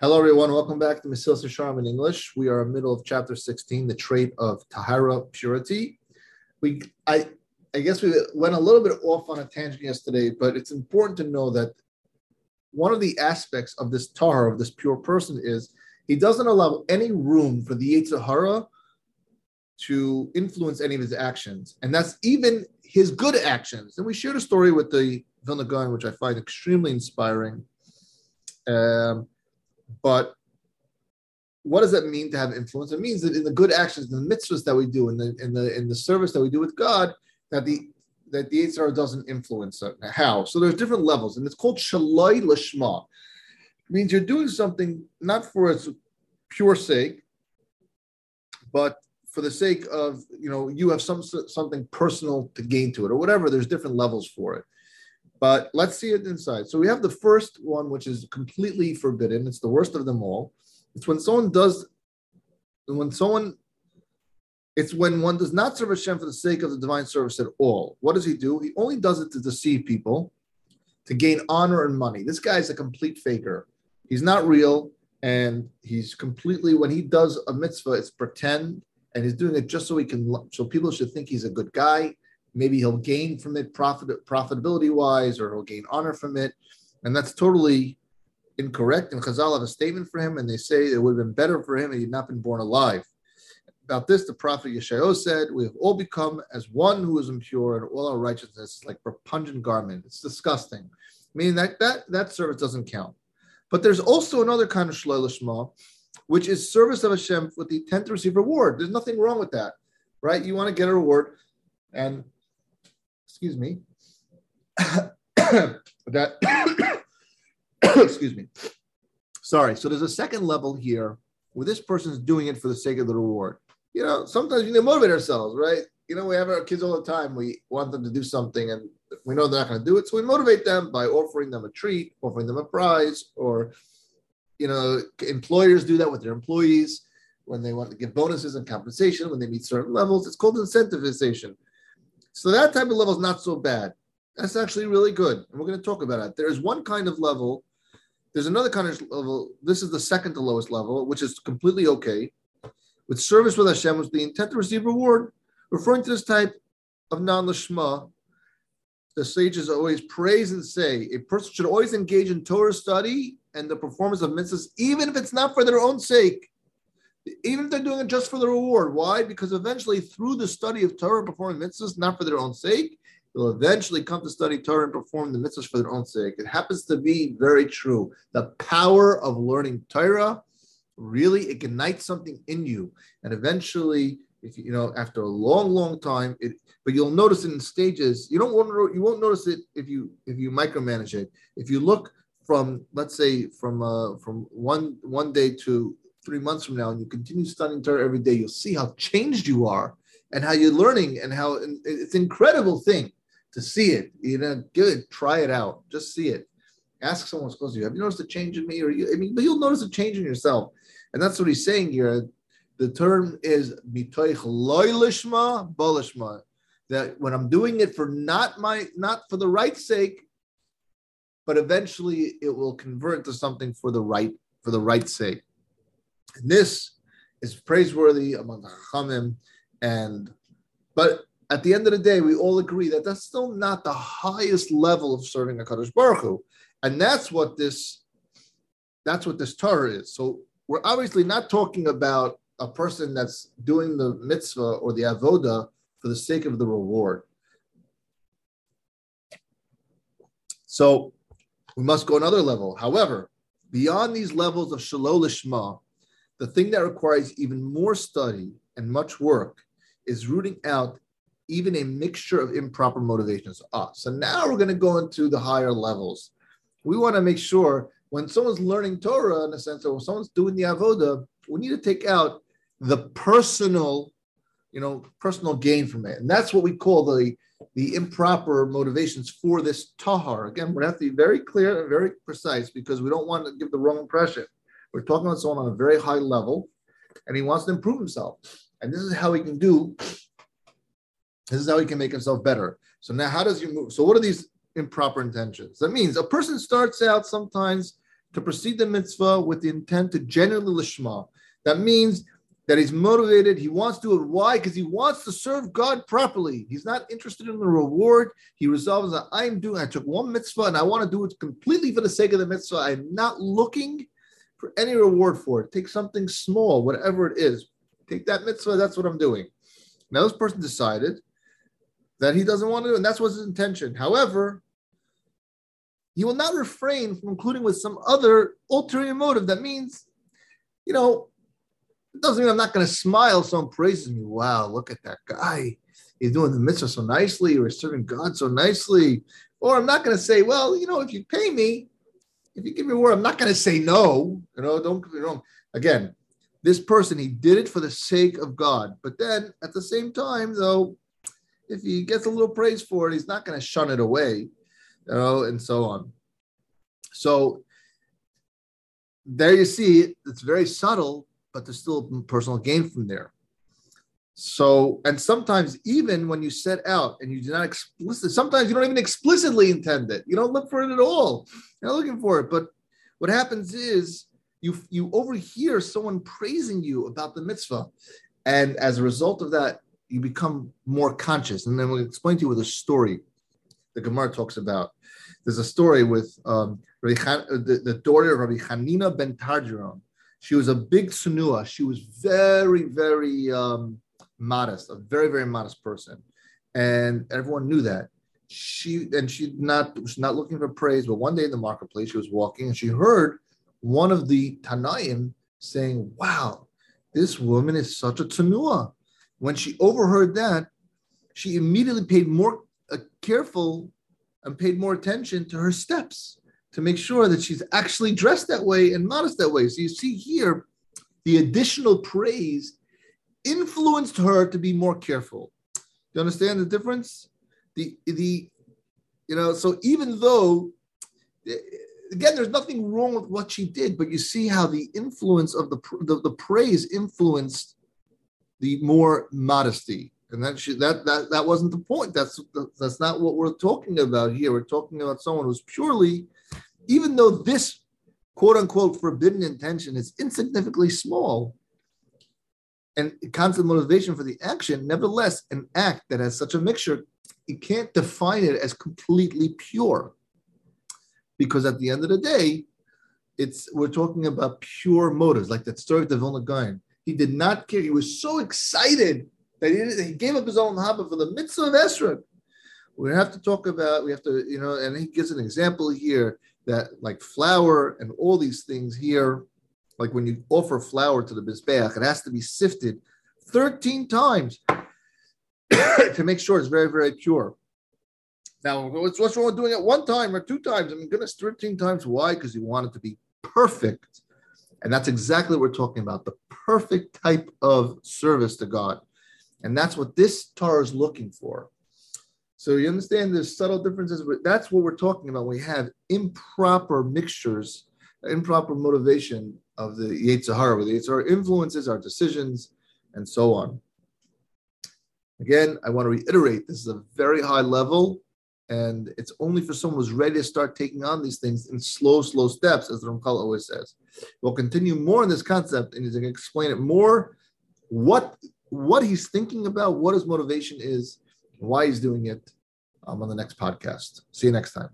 Hello, everyone. Welcome back to Mesilas Yesharim in English. We are middle of chapter 16, the trait of Tahara, purity. We, I, I guess we went a little bit off on a tangent yesterday, but it's important to know that one of the aspects of this Tahara, of this pure person, is he doesn't allow any room for the Yetzer to influence any of his actions. And that's even his good actions. And we shared a story with the Vilna Gaon, which I find extremely inspiring. Um, but what does that mean to have influence? It means that in the good actions, in the mitzvahs that we do, in the in the in the service that we do with God, that the that the Yetzer doesn't influence it. How? So there's different levels, and it's called shaloi lishma. It means you're doing something not for its pure sake, but for the sake of you know you have some something personal to gain to it or whatever. There's different levels for it. But let's see it inside. So we have the first one, which is completely forbidden. It's the worst of them all. It's when someone does, when someone, it's when one does not serve Hashem for the sake of the divine service at all. What does he do? He only does it to deceive people, to gain honor and money. This guy is a complete faker. He's not real, and he's completely when he does a mitzvah, it's pretend, and he's doing it just so he can, so people should think he's a good guy maybe he'll gain from it profit profitability wise, or he'll gain honor from it, and that's totally incorrect. And Chazal have a statement for him, and they say it would have been better for him if he had not been born alive. About this, the prophet Yeshayahu said, "We have all become as one who is impure, and all our righteousness is like pungent garment. It's disgusting." Meaning that that that service doesn't count. But there's also another kind of shaloi lishma, which is service of Hashem with the intent to receive reward. There's nothing wrong with that, right? You want to get a reward, and excuse me, that, excuse me, sorry. So there's a second level here where this person's doing it for the sake of the reward. You know, sometimes we need to motivate ourselves, right? You know, we have our kids all the time. We want them to do something and we know they're not going to do it. So we motivate them by offering them a treat, offering them a prize, or, you know, employers do that with their employees when they want to give bonuses and compensation when they meet certain levels. It's called incentivization. So that type of level is not so bad. That's actually really good. And we're going to talk about it. There is one kind of level. There's another kind of level. This is the second to lowest level, which is completely okay. With service with Hashem with the intent to receive reward, referring to this type of non-lishma, the sages always praise and say a person should always engage in Torah study and the performance of mitzvahs, even if it's not for their own sake even if they're doing it just for the reward. Why? Because eventually, through the study of Torah, performing mitzvahs, not for their own sake, they'll eventually come to study Torah and perform the mitzvahs for their own sake. It happens to be very true. The power of learning Torah really ignites something in you, and eventually, if you know, after a long, long time, it. But you'll notice it in stages. You don't want to, you won't notice it if you if you micromanage it. If you look from let's say from uh, from one one day to three months from now and you continue studying Torah every day, you'll see how changed you are and how you're learning and how it's an incredible thing to see it. You know, good, try it out, just see it. Ask someone who's close to you, have you noticed a change in me? Or you, I mean, but you'll notice a change in yourself. And that's what he's saying here. The term is mitoich loylishma bolishma. That when I'm doing it for not my not for the right sake, but eventually it will convert to something for the right for the right sake. And this is praiseworthy among the Chachamim. And but at the end of the day, we all agree that that's still not the highest level of serving a Kadosh Baruch Hu. And that's what this that's what this Torah is. So we're obviously not talking about a person that's doing the mitzvah or the avoda for the sake of the reward. So we must go another level. However, beyond these levels of shalol lishma, the thing that requires even more study and much work is rooting out even a mixture of improper motivations. Ah, so now we're going to go into the higher levels. We want to make sure when someone's learning Torah, in a sense, or when someone's doing the avoda, we need to take out the personal, you know, personal gain from it, and that's what we call the the improper motivations for this tahar. Again, we have to be very clear and very precise because we don't want to give the wrong impression. We're talking about someone on a very high level, and he wants to improve himself. And this is how he can do. This is how he can make himself better. So now, how does he move? So, what are these improper intentions? That means a person starts out sometimes to proceed the mitzvah with the intent to genuinely lishma. That means that he's motivated. He wants to do it. Why? Because he wants to serve God properly. He's not interested in the reward. He resolves that I'm doing. I took one mitzvah and I want to do it completely for the sake of the mitzvah. I'm not looking for any reward for it. Take something small, whatever it is. Take that mitzvah. That's what I'm doing. Now this person decided that he doesn't want to do, and that's what's his intention. However, he will not refrain from including with some other ulterior motive. That means, you know, it doesn't mean I'm not going to smile. Someone praises me. Wow, look at that guy. He's doing the mitzvah so nicely, or serving God so nicely. Or I'm not going to say, well, you know, if you pay me, if you give me a word, I'm not going to say no. You know, don't get me wrong. Again, this person, he did it for the sake of God. But then at the same time, though, if he gets a little praise for it, he's not going to shun it away you know, and so on. So there you see, it's very subtle, but there's still personal gain from there. So, and sometimes even when you set out and you do not explicitly, sometimes you don't even explicitly intend it. You don't look for it at all. You're not looking for it. But what happens is you you overhear someone praising you about the mitzvah, and as a result of that, you become more conscious. And then we'll explain to you with a story the Gemara talks about. There's a story with um, the, the, daughter of Rabbi Hanina ben Teradion. She was a big tznua. She was very, very um, modest, a very, very modest person, and everyone knew that. She and she not was not looking for praise, but one day in the marketplace, she was walking and she heard one of the Tanaim saying, "Wow, this woman is such a tznua." When she overheard that, she immediately paid more uh, careful and paid more attention to her steps to make sure that she's actually dressed that way and modest that way. So you see here, the additional praise influenced her to be more careful. You understand the difference? The the you know, so even though again, there's nothing wrong with what she did, but you see how the influence of the the, the praise influenced the more modesty and that should, that that that wasn't the point. That's that's not what we're talking about here. We're talking about someone who's purely, even though this quote unquote forbidden intention is insignificantly small, and constant motivation for the action, nevertheless, an act that has such a mixture, you can't define it as completely pure, because at the end of the day, it's we're talking about pure motives, like that story of the Vilna Gaon. He did not care. He was so excited that he, he gave up his own haba for the mitzvah of Esrog. We have to talk about, we have to, you know, and he gives an example here that like flour and all these things here, like when you offer flour to the Mizbeach, it has to be sifted 13 times to make sure it's very, very pure. Now, what's, what's wrong with doing it one time or two times? I mean, goodness, 13 times. Why? Because you want it to be perfect. And that's exactly what we're talking about the perfect type of service to God. And that's what this Torah is looking for. So you understand there's subtle differences, but that's what we're talking about. We have improper mixtures, improper motivation of the Yetzer Hara, where the Yetzer Hara influences our decisions and so on. Again, I want to reiterate this is a very high level, and it's only for someone who's ready to start taking on these things in slow, slow steps, as the Ramchal always says. We'll continue more on this concept, and he's going to explain it more what what he's thinking about, what his motivation is, why he's doing it um, on the next podcast. See you next time.